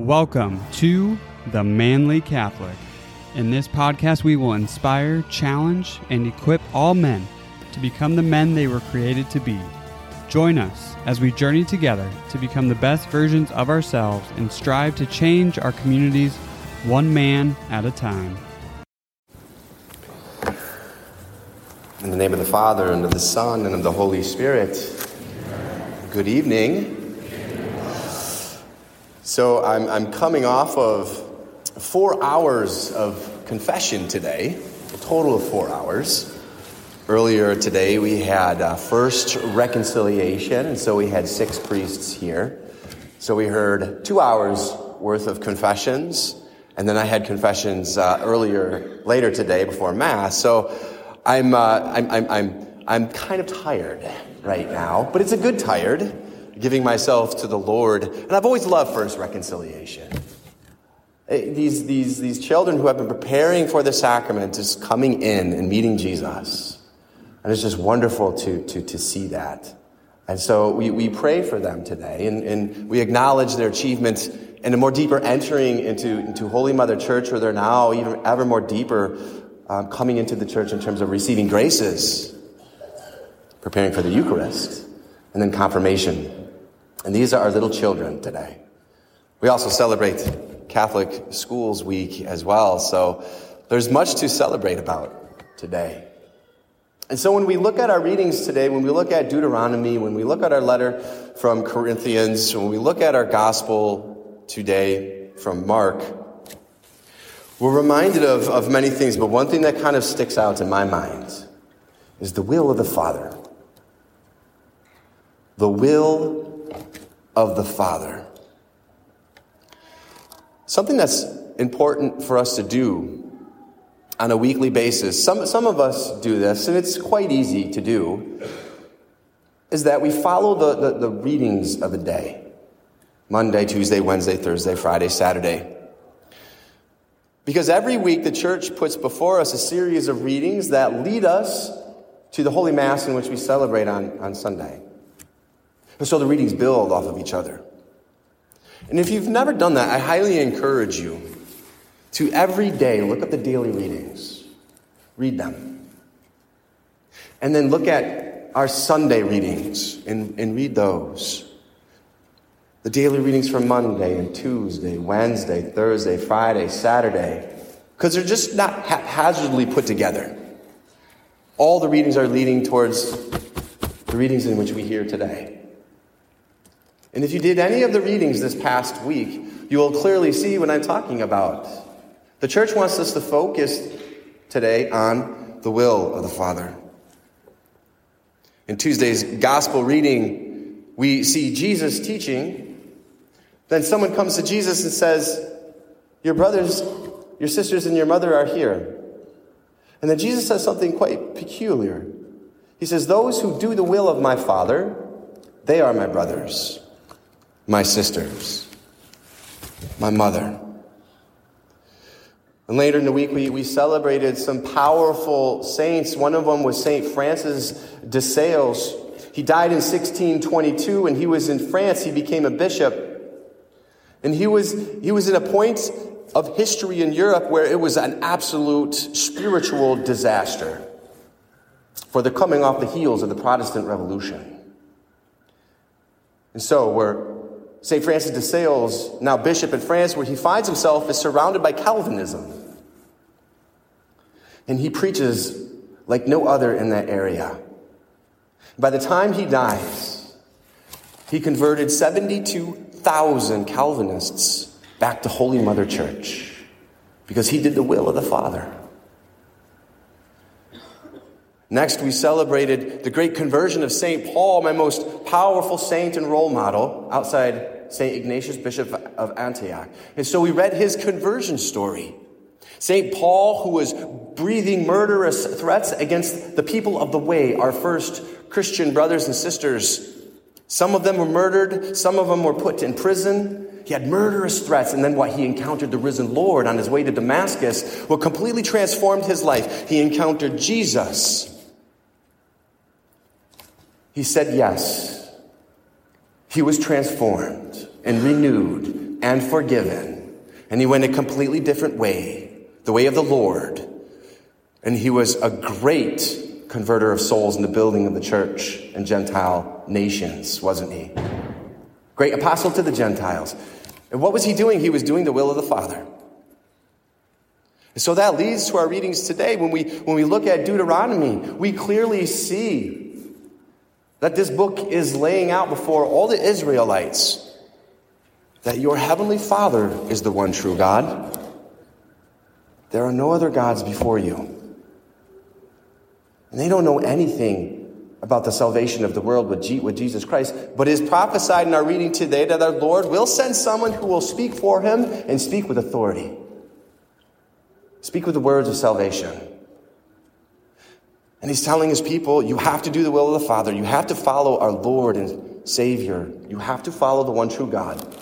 Welcome to The Manly Catholic. In this podcast, we will inspire, challenge, and equip all men to become the men they were created to be. Join us as we journey together to become the best versions of ourselves and strive to change our communities one man at a time. In the name of the Father, and of the Son, and of the Holy Spirit. Good evening. So, I'm, I'm coming off of four hours of confession today, a total of four hours. Earlier today, we had uh, first reconciliation, and so we had six priests here. So, we heard two hours worth of confessions, and then I had confessions uh, earlier, later today before Mass. So, I'm, uh, I'm, I'm, I'm, I'm kind of tired right now, but it's a good tired, giving myself to the Lord. And I've always loved first reconciliation. Eh, These, these, these children who have been preparing for the sacrament is coming in and meeting Jesus. And it's just wonderful to, to, to see that. And so we, we pray for them today and, and we acknowledge their achievements and a more deeper entering into, into Holy Mother Church where they're now even ever more deeper um, coming into the church in terms of receiving graces, preparing for the Eucharist, and then confirmation. And these are our little children today. We also celebrate Catholic Schools Week as well, so there's much to celebrate about today. And so when we look at our readings today, when we look at Deuteronomy, when we look at our letter from Corinthians, when we look at our gospel today from Mark, we're reminded of, of many things, but one thing that kind of sticks out in my mind is the will of the Father. The will of the Father. Something that's important for us to do on a weekly basis. Some, some of us do this, and it's quite easy to do, is that we follow the, the, the readings of the day Monday, Tuesday, Wednesday, Thursday, Friday, Saturday. Because every week the church puts before us a series of readings that lead us to the Holy Mass in which we celebrate on, on Sunday. And so the readings build off of each other. And if you've never done that, I highly encourage you to every day look up the daily readings, read them. And then look at our Sunday readings and, and read those. The daily readings for Monday and Tuesday, Wednesday, Thursday, Friday, Saturday, because they're just not haphazardly put together. All the readings are leading towards the readings in which we hear today. And if you did any of the readings this past week, you will clearly see what I'm talking about. The church wants us to focus today on the will of the Father. In Tuesday's gospel reading, we see Jesus teaching. Then someone comes to Jesus and says, Your brothers, your sisters, and your mother are here. And then Jesus says something quite peculiar. He says, Those who do the will of my Father, they are my brothers, my sisters, my mother. And later in the week, we, we celebrated some powerful saints. One of them was Saint Francis de Sales. He died in 1622 and he was in France. He became a bishop. And he was, he was in a point of history in Europe where it was an absolute spiritual disaster for the coming off the heels of the Protestant Revolution. And so, where St. Francis de Sales, now bishop in France, where he finds himself is surrounded by Calvinism. And he preaches like no other in that area. By the time he dies, he converted 72,000 Calvinists back to Holy Mother Church because he did the will of the Father. Next, we celebrated the great conversion of St. Paul, my most powerful saint and role model outside St. Ignatius, Bishop of Antioch. And so we read his conversion story. St. Paul, who was breathing murderous threats against the people of the way, our first Christian brothers and sisters. Some of them were murdered, some of them were put in prison. He had murderous threats, and then what? He encountered the risen Lord on his way to Damascus, what completely transformed his life. He encountered Jesus. He said yes. He was transformed and renewed and forgiven. And he went a completely different way, the way of the Lord. And he was a great converter of souls in the building of the church and Gentile nations, wasn't he? Great apostle to the Gentiles. And what was he doing? He was doing the will of the Father. And so that leads to our readings today. When we, when we look at Deuteronomy, we clearly see that this book is laying out before all the Israelites that your heavenly Father is the one true God. There are no other gods before you. And they don't know anything about the salvation of the world with, Jesus Christ, but is prophesied in our reading today that our Lord will send someone who will speak for him and speak with authority. Speak with the words of salvation. And he's telling his people, you have to do the will of the Father. You have to follow our Lord and Savior. You have to follow the one true God.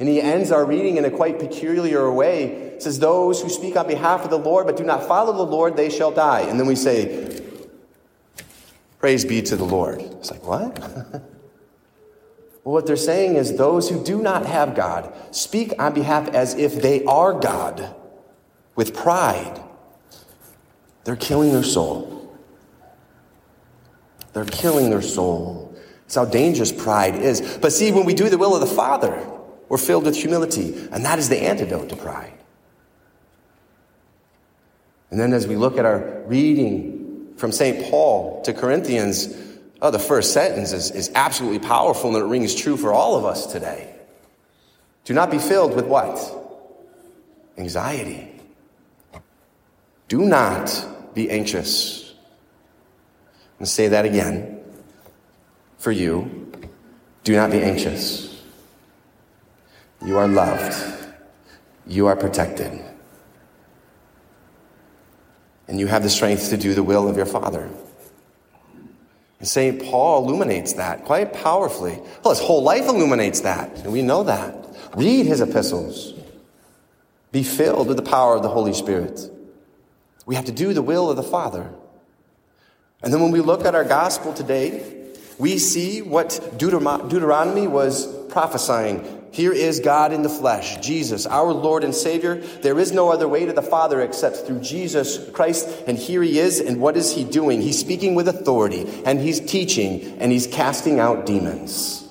And he ends our reading in a quite peculiar way. It says, Those who speak on behalf of the Lord but do not follow the Lord, they shall die. And then we say, Praise be to the Lord. It's like, what? well, what they're saying is those who do not have God speak on behalf as if they are God with pride. They're killing their soul. They're killing their soul. That's how dangerous pride is. But see, when we do the will of the Father, we're filled with humility, and that is the antidote to pride. And then as we look at our reading from St. Paul to Corinthians, oh, the first sentence is, is absolutely powerful and it rings true for all of us today. Do not be filled with what? Anxiety. Do not be anxious and say that again. For you, do not be anxious. You are loved. You are protected. And you have the strength to do the will of your Father. And St. Paul illuminates that quite powerfully. Well, his whole life illuminates that, and we know that. Read his epistles. Be filled with the power of the Holy Spirit. We have to do the will of the Father. And then when we look at our gospel today, we see what Deuteronomy was prophesying. Here is God in the flesh, Jesus, our Lord and Savior. There is no other way to the Father except through Jesus Christ. And here he is. And what is he doing? He's speaking with authority and he's teaching and he's casting out demons.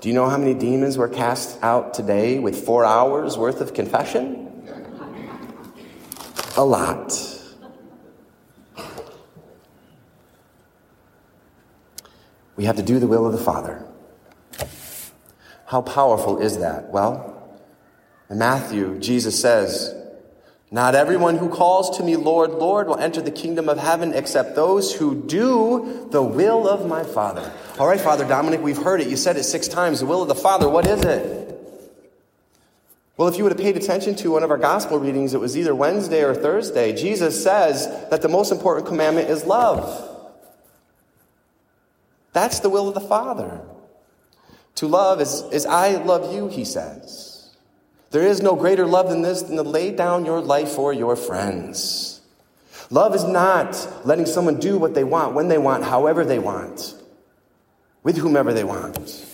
Do you know how many demons were cast out today with four hours worth of confession? A lot. We have to do the will of the Father. How powerful is that? Well, in Matthew, Jesus says, Not everyone who calls to me, Lord, Lord, will enter the kingdom of heaven except those who do the will of my Father. All right, Father Dominic, we've heard it. You said it six times. The will of the Father, what is it? Well, if you would have paid attention to one of our gospel readings, it was either Wednesday or Thursday. Jesus says that the most important commandment is love. That's the will of the Father. To love is, is I love you, he says. There is no greater love than this than to lay down your life for your friends. Love is not letting someone do what they want, when they want, however they want, with whomever they want.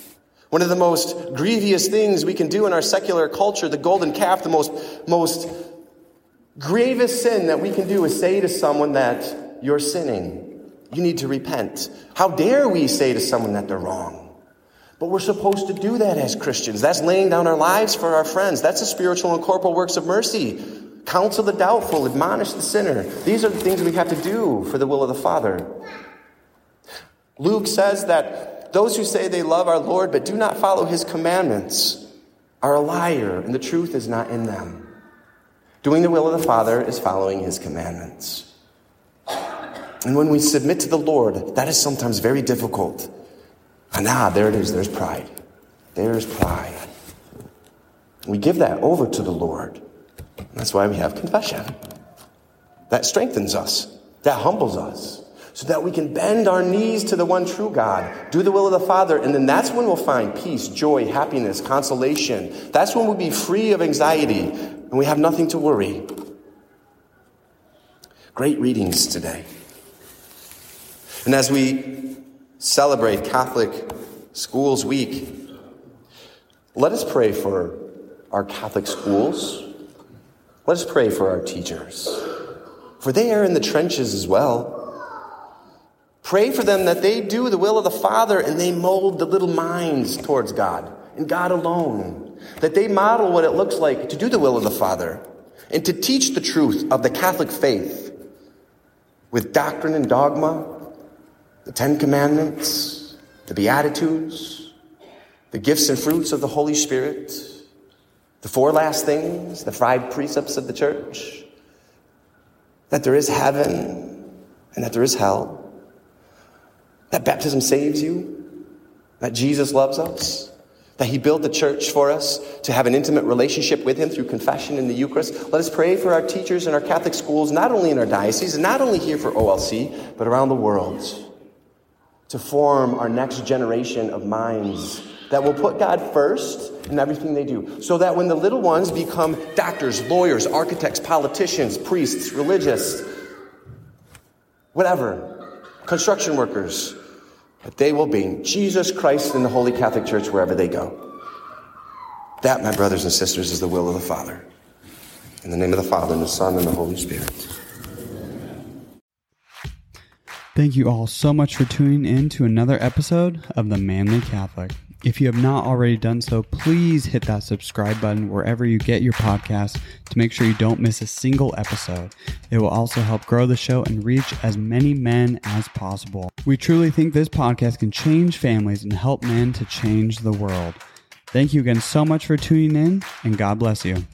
One of the most grievous things we can do in our secular culture, the golden calf, the most, most grievous sin that we can do is say to someone that you're sinning. You need to repent. How dare we say to someone that they're wrong? But we're supposed to do that as Christians. That's laying down our lives for our friends. That's the spiritual and corporal works of mercy. Counsel the doubtful, admonish the sinner. These are the things we have to do for the will of the Father. Luke says that those who say they love our Lord but do not follow his commandments are a liar, and the truth is not in them. Doing the will of the Father is following his commandments. And when we submit to the Lord, that is sometimes very difficult. And ah, there it is. There's pride. There's pride. We give that over to the Lord. That's why we have confession. That strengthens us. That humbles us. So that we can bend our knees to the one true God, do the will of the Father, and then that's when we'll find peace, joy, happiness, consolation. That's when we'll be free of anxiety and we have nothing to worry. Great readings today. And as we celebrate Catholic Schools Week, Let us pray for our Catholic schools. Let us pray for our teachers, for they are in the trenches as well. Pray for them that they do the will of the Father and they mold the little minds towards God and God alone. That they model what it looks like to do the will of the Father and to teach the truth of the Catholic faith with doctrine and dogma, the Ten Commandments, the Beatitudes, the gifts and fruits of the Holy Spirit, the four last things, the five precepts of the church, that there is heaven and that there is hell that baptism saves you, that Jesus loves us, that He built the church for us to have an intimate relationship with Him through confession in the Eucharist. Let us pray for our teachers in our Catholic schools, not only in our diocese, and not only here for OLC, but around the world, to form our next generation of minds that will put God first in everything they do. So that when the little ones become doctors, lawyers, architects, politicians, priests, religious, whatever, construction workers, that they will be Jesus Christ in the Holy Catholic Church wherever they go. That, my brothers and sisters, is the will of the Father. In the name of the Father, and the Son, and the Holy Spirit. Thank you all so much for tuning in to another episode of The Manly Catholic. If you have not already done so, please hit that subscribe button wherever you get your podcast to make sure you don't miss a single episode. It will also help grow the show and reach as many men as possible. We truly think this podcast can change families and help men to change the world. Thank you again so much for tuning in, and God bless you.